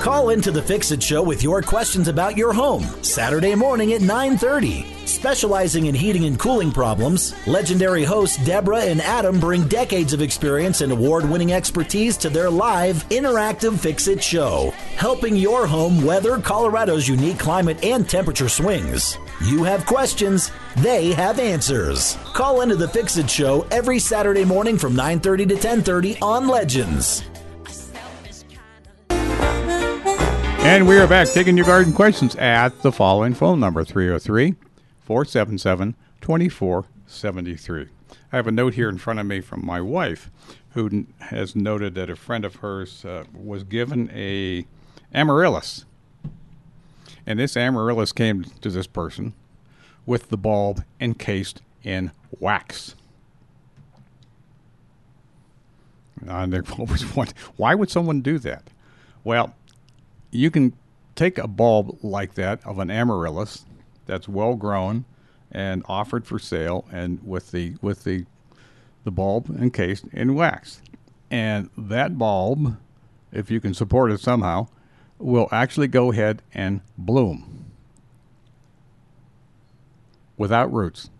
Call into the Fix It Show with your questions about your home Saturday morning at 9:30. Specializing in heating and cooling problems, legendary hosts Deborah and Adam bring decades of experience and award-winning expertise to their live interactive Fix It Show, helping your home weather Colorado's unique climate and temperature swings. You have questions, they have answers. Call into the Fix It Show every Saturday morning from 9:30 to 10:30 on Legends. And we are back taking your garden questions at the following phone number 303 477 2473. I have a note here in front of me from my wife who has noted that a friend of hers uh, was given a amaryllis. And this amaryllis came to this person with the bulb encased in wax. And always (laughs) wondering, why would someone do that? Well, you can take a bulb like that of an amaryllis that's well grown and offered for sale and with the with the the bulb encased in wax. And that bulb if you can support it somehow will actually go ahead and bloom without roots.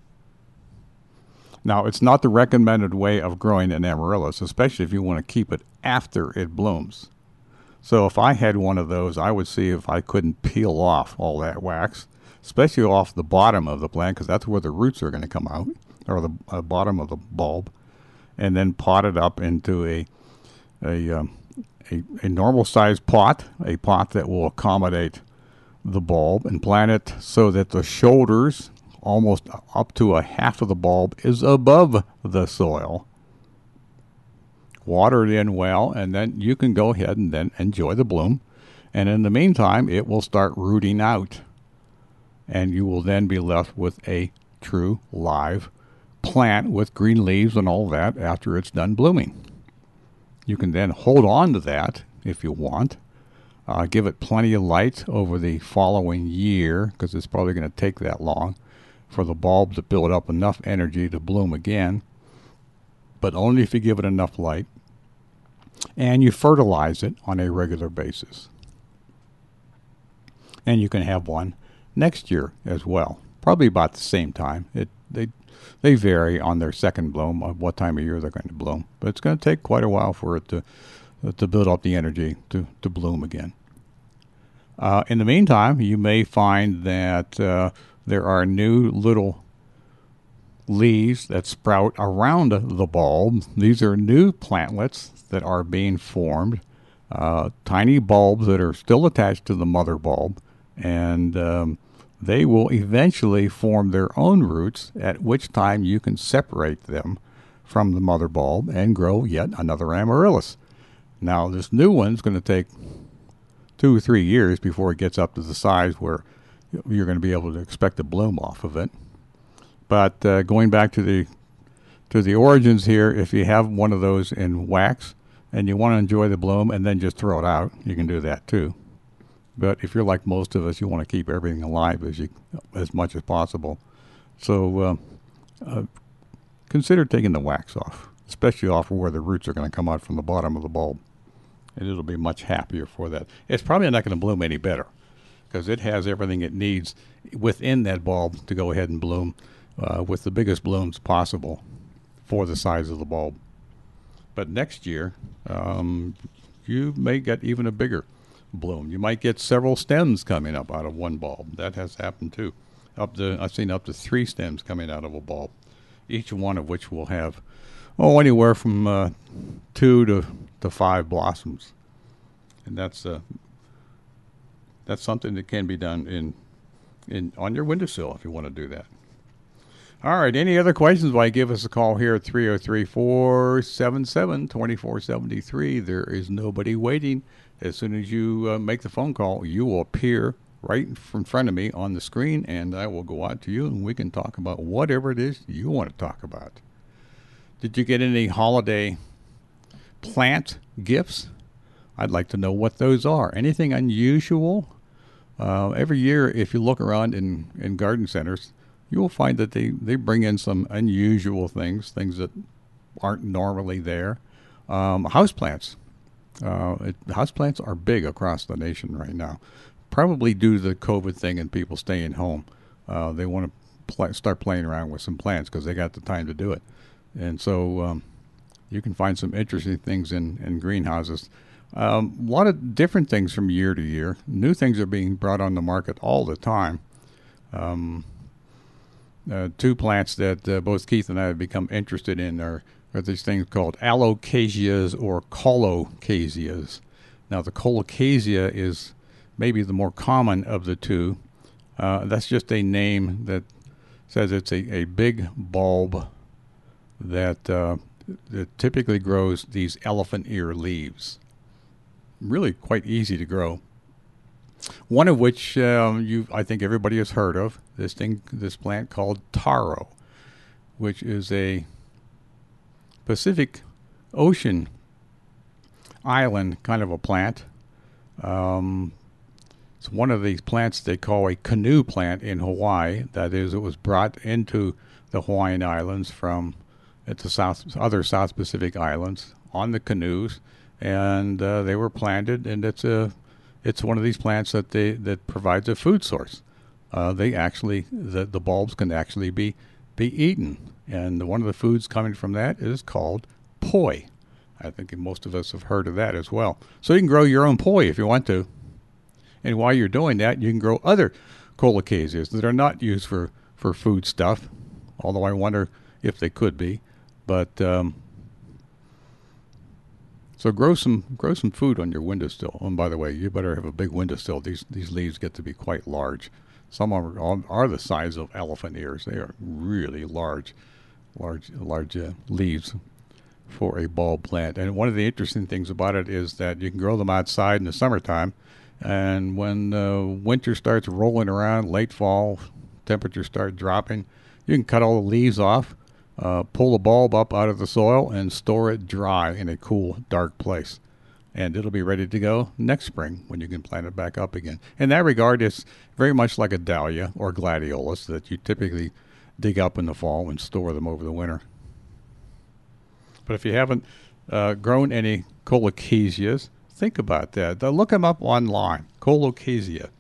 Now it's not the recommended way of growing an amaryllis especially if you want to keep it after it blooms. So if I had one of those, I would see if I couldn't peel off all that wax, especially off the bottom of the plant, because that's where the roots are going to come out, or the uh, bottom of the bulb, and then pot it up into a a um, a, a normal sized pot, a pot that will accommodate the bulb, and plant it so that the shoulders, almost up to a half of the bulb, is above the soil water it in well, and then you can go ahead and then enjoy the bloom. And in the meantime, it will start rooting out. And you will then be left with a true live plant with green leaves and all that after it's done blooming. You can then hold on to that if you want. Uh, give it plenty of light over the following year because it's probably going to take that long for the bulb to build up enough energy to bloom again but only if you give it enough light and you fertilize it on a regular basis. And you can have one next year as well, probably about the same time. It they they vary on their second bloom of what time of year they're going to bloom, but it's going to take quite a while for it to to build up the energy to to bloom again. Uh, in the meantime, you may find that uh, there are new little leaves that sprout around the bulb. These are new plantlets that are being formed, uh, tiny bulbs that are still attached to the mother bulb, and um, they will eventually form their own roots, at which time you can separate them from the mother bulb and grow yet another amaryllis. Now, this new one's going to take two or three years before it gets up to the size where you're going to be able to expect a bloom off of it. But uh, going back to the to the origins here, if you have one of those in wax and you want to enjoy the bloom and then just throw it out, you can do that too. But if you're like most of us, you want to keep everything alive as you as much as possible. So uh, uh, consider taking the wax off, especially off where the roots are going to come out from the bottom of the bulb, and it'll be much happier for that. It's probably not going to bloom any better because it has everything it needs within that bulb to go ahead and bloom uh, with the biggest blooms possible for the size of the bulb. But next year, um, you may get even a bigger bloom. You might get several stems coming up out of one bulb. That has happened too. Up to I've seen up to three stems coming out of a bulb, each one of which will have oh anywhere from uh, two to to five blossoms, and that's uh, that's something that can be done in in on your windowsill if you want to do that. All right. Any other questions? Why give us a call here at 303 477 2473. There is nobody waiting. As soon as you uh, make the phone call, you will appear right in front of me on the screen, and I will go out to you and we can talk about whatever it is you want to talk about. Did you get any holiday plant gifts? I'd like to know what those are. Anything unusual? Uh, every year, if you look around in, in garden centers, you will find that they, they bring in some unusual things, things that aren't normally there. Um, houseplants. Uh, it, houseplants are big across the nation right now, probably due to the COVID thing and people staying home. Uh, they want to pl- start playing around with some plants because they got the time to do it. And so um, you can find some interesting things in, in greenhouses. Um, a lot of different things from year to year. New things are being brought on the market all the time. Um, uh, two plants that uh, both Keith and I have become interested in are, are these things called alocasias or colocasias. Now, the colocasia is maybe the more common of the two. Uh, that's just a name that says it's a, a big bulb that, uh, that typically grows these elephant ear leaves. Really quite easy to grow. One of which um, you, I think everybody has heard of this thing, this plant called taro, which is a Pacific Ocean island kind of a plant. Um, it's one of these plants they call a canoe plant in Hawaii. That is, it was brought into the Hawaiian Islands from the south other South Pacific islands on the canoes, and uh, they were planted. And it's a it's one of these plants that they that provides a food source. Uh, they actually the the bulbs can actually be be eaten, and one of the foods coming from that is called poi. I think most of us have heard of that as well. So you can grow your own poi if you want to, and while you're doing that, you can grow other colocasias that are not used for for food stuff. Although I wonder if they could be, but um, so grow some grow some food on your windowsill. And by the way, you better have a big windowsill. These these leaves get to be quite large. Some are are the size of elephant ears. They are really large, large large uh, leaves for a bulb plant. And one of the interesting things about it is that you can grow them outside in the summertime, and when uh, winter starts rolling around, late fall, temperatures start dropping, you can cut all the leaves off uh, pull the bulb up out of the soil and store it dry in a cool, dark place. And it'll be ready to go next spring when you can plant it back up again. In that regard, it's very much like a dahlia or gladiolus that you typically dig up in the fall and store them over the winter. But if you haven't uh, grown any colocasias, think about that. Look them up online, colocasia.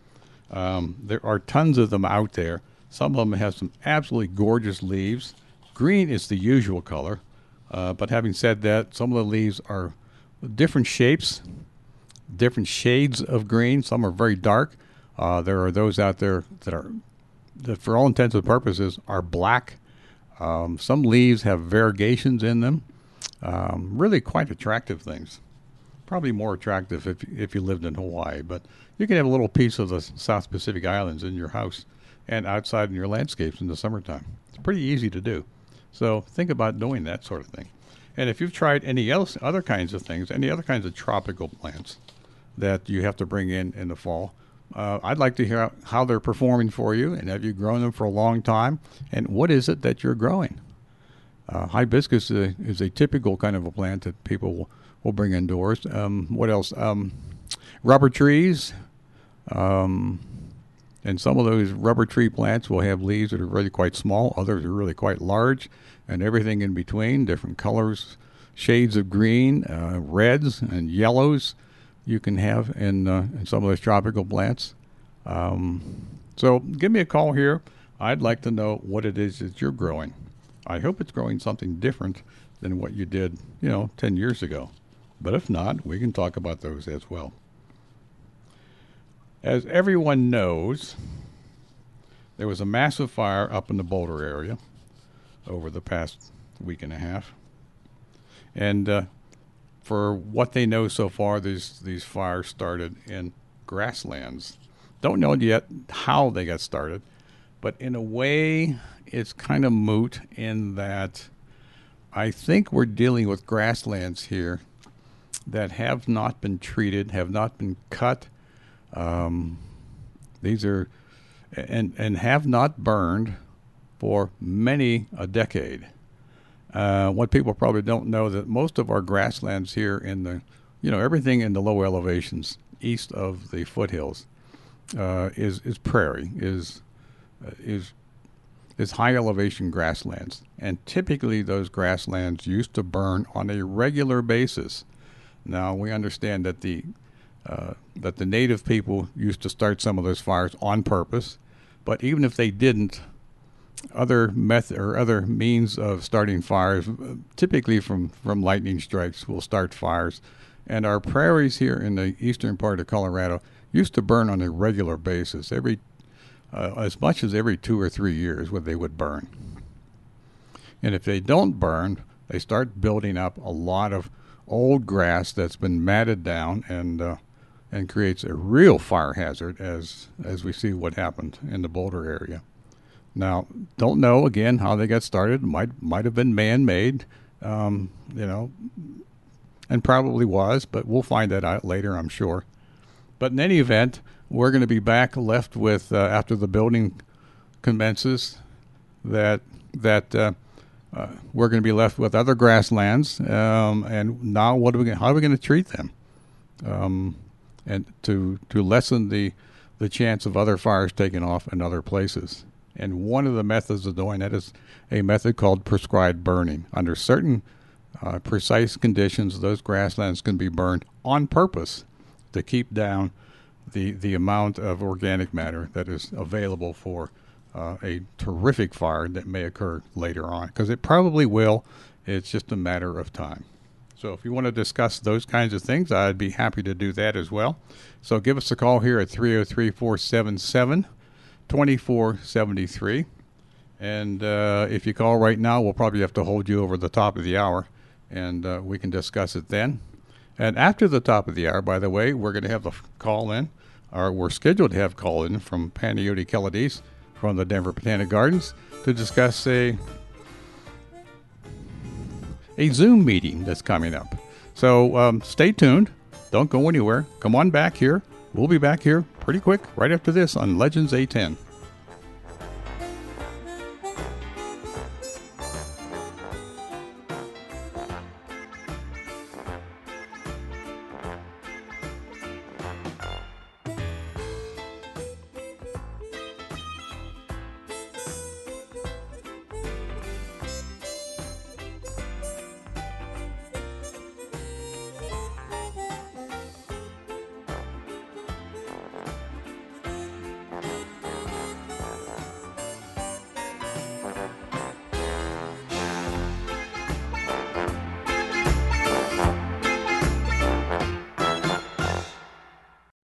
Um, there are tons of them out there. Some of them have some absolutely gorgeous leaves. Green is the usual color, uh, but having said that, some of the leaves are different shapes, different shades of green. Some are very dark. Uh, there are those out there that are, that for all intents and purposes, are black. Um, some leaves have variegations in them. Um, really quite attractive things. Probably more attractive if if you lived in Hawaii, but you can have a little piece of the South Pacific Islands in your house and outside in your landscapes in the summertime. It's pretty easy to do. So think about doing that sort of thing. And if you've tried any else, other kinds of things, any other kinds of tropical plants that you have to bring in in the fall, uh, I'd like to hear how they're performing for you, and have you grown them for a long time, and what is it that you're growing? Uh, hibiscus is a, is a, typical kind of a plant that people will, will bring indoors. Um, what else? Um, rubber trees, um, and some of those rubber tree plants will have leaves that are really quite small. Others are really quite large, and everything in between, different colors, shades of green, uh, reds, and yellows you can have in, uh, in some of those tropical plants. Um, so give me a call here. I'd like to know what it is that you're growing. I hope it's growing something different than what you did, you know, 10 years ago. But if not, we can talk about those as well. As everyone knows, there was a massive fire up in the Boulder area over the past week and a half. And uh, for what they know so far, these these fires started in grasslands. Don't know yet how they got started, but in a way, it's kind of moot in that I think we're dealing with grasslands here that have not been treated, have not been cut. Um, these are and and have not burned for many a decade. Uh, what people probably don't know that most of our grasslands here in the, you know, everything in the low elevations east of the foothills uh, is is prairie, is uh, is is high elevation grasslands, and typically those grasslands used to burn on a regular basis. Now we understand that the uh, that the native people used to start some of those fires on purpose, but even if they didn't, other method or other means of starting fires, typically from from lightning strikes, will start fires. And our prairies here in the eastern part of Colorado used to burn on a regular basis, every uh, as much as every two or three years, when they would burn. And if they don't burn, they start building up a lot of old grass that's been matted down and uh, and creates a real fire hazard as as we see what happened in the Boulder area. Now, don't know again how they got started. Might might have been man made, um, you know, and probably was, but we'll find that out later, I'm sure. But in any event, we're going to be back left with uh, after the building commences that that uh, uh, we're going to be left with other grasslands, um, and now what are we? Gonna, how are we going to treat them? Um, and to to lessen the the chance of other fires taking off in other places. And one of the methods of doing that is a method called prescribed burning. Under certain uh, precise conditions, those grasslands can be burned on purpose to keep down the, the amount of organic matter that is available for uh, a terrific fire that may occur later on. Because it probably will, it's just a matter of time. So if you want to discuss those kinds of things, I'd be happy to do that as well. So give us a call here at 303 477 2473. And uh, if you call right now, we'll probably have to hold you over the top of the hour and uh, we can discuss it then. And after the top of the hour, by the way, we're going to have a call in, or we're scheduled to have call in from Panayoti Kelaidis from the Denver Botanic Gardens to discuss a a Zoom meeting that's coming up. So um, stay tuned. Don't go anywhere. Come on back here. We'll be back here pretty quick right after this on Legends 810.